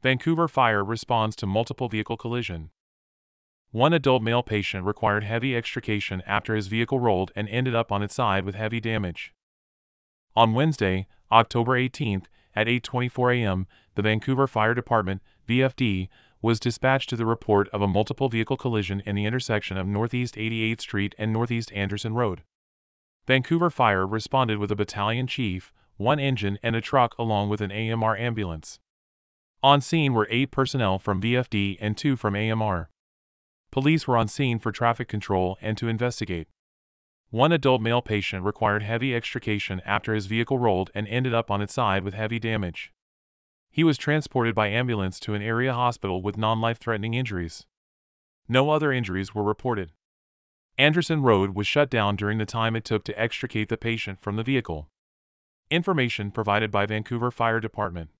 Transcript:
Vancouver Fire responds to multiple vehicle collision. One adult male patient required heavy extrication after his vehicle rolled and ended up on its side with heavy damage. On Wednesday, October 18th, at 8:24 a.m., the Vancouver Fire Department, VFD, was dispatched to the report of a multiple vehicle collision in the intersection of Northeast 88th Street and Northeast Andresen Road. Vancouver Fire responded with a battalion chief, one engine, and a truck along with an AMR ambulance. On scene were eight personnel from VFD and two from AMR. Police were on scene for traffic control and to investigate. One adult male patient required heavy extrication after his vehicle rolled and ended up on its side with heavy damage. He was transported by ambulance to an area hospital with non life threatening injuries. No other injuries were reported. Andresen Road was shut down during the time it took to extricate the patient from the vehicle. Information provided by Vancouver Fire Department.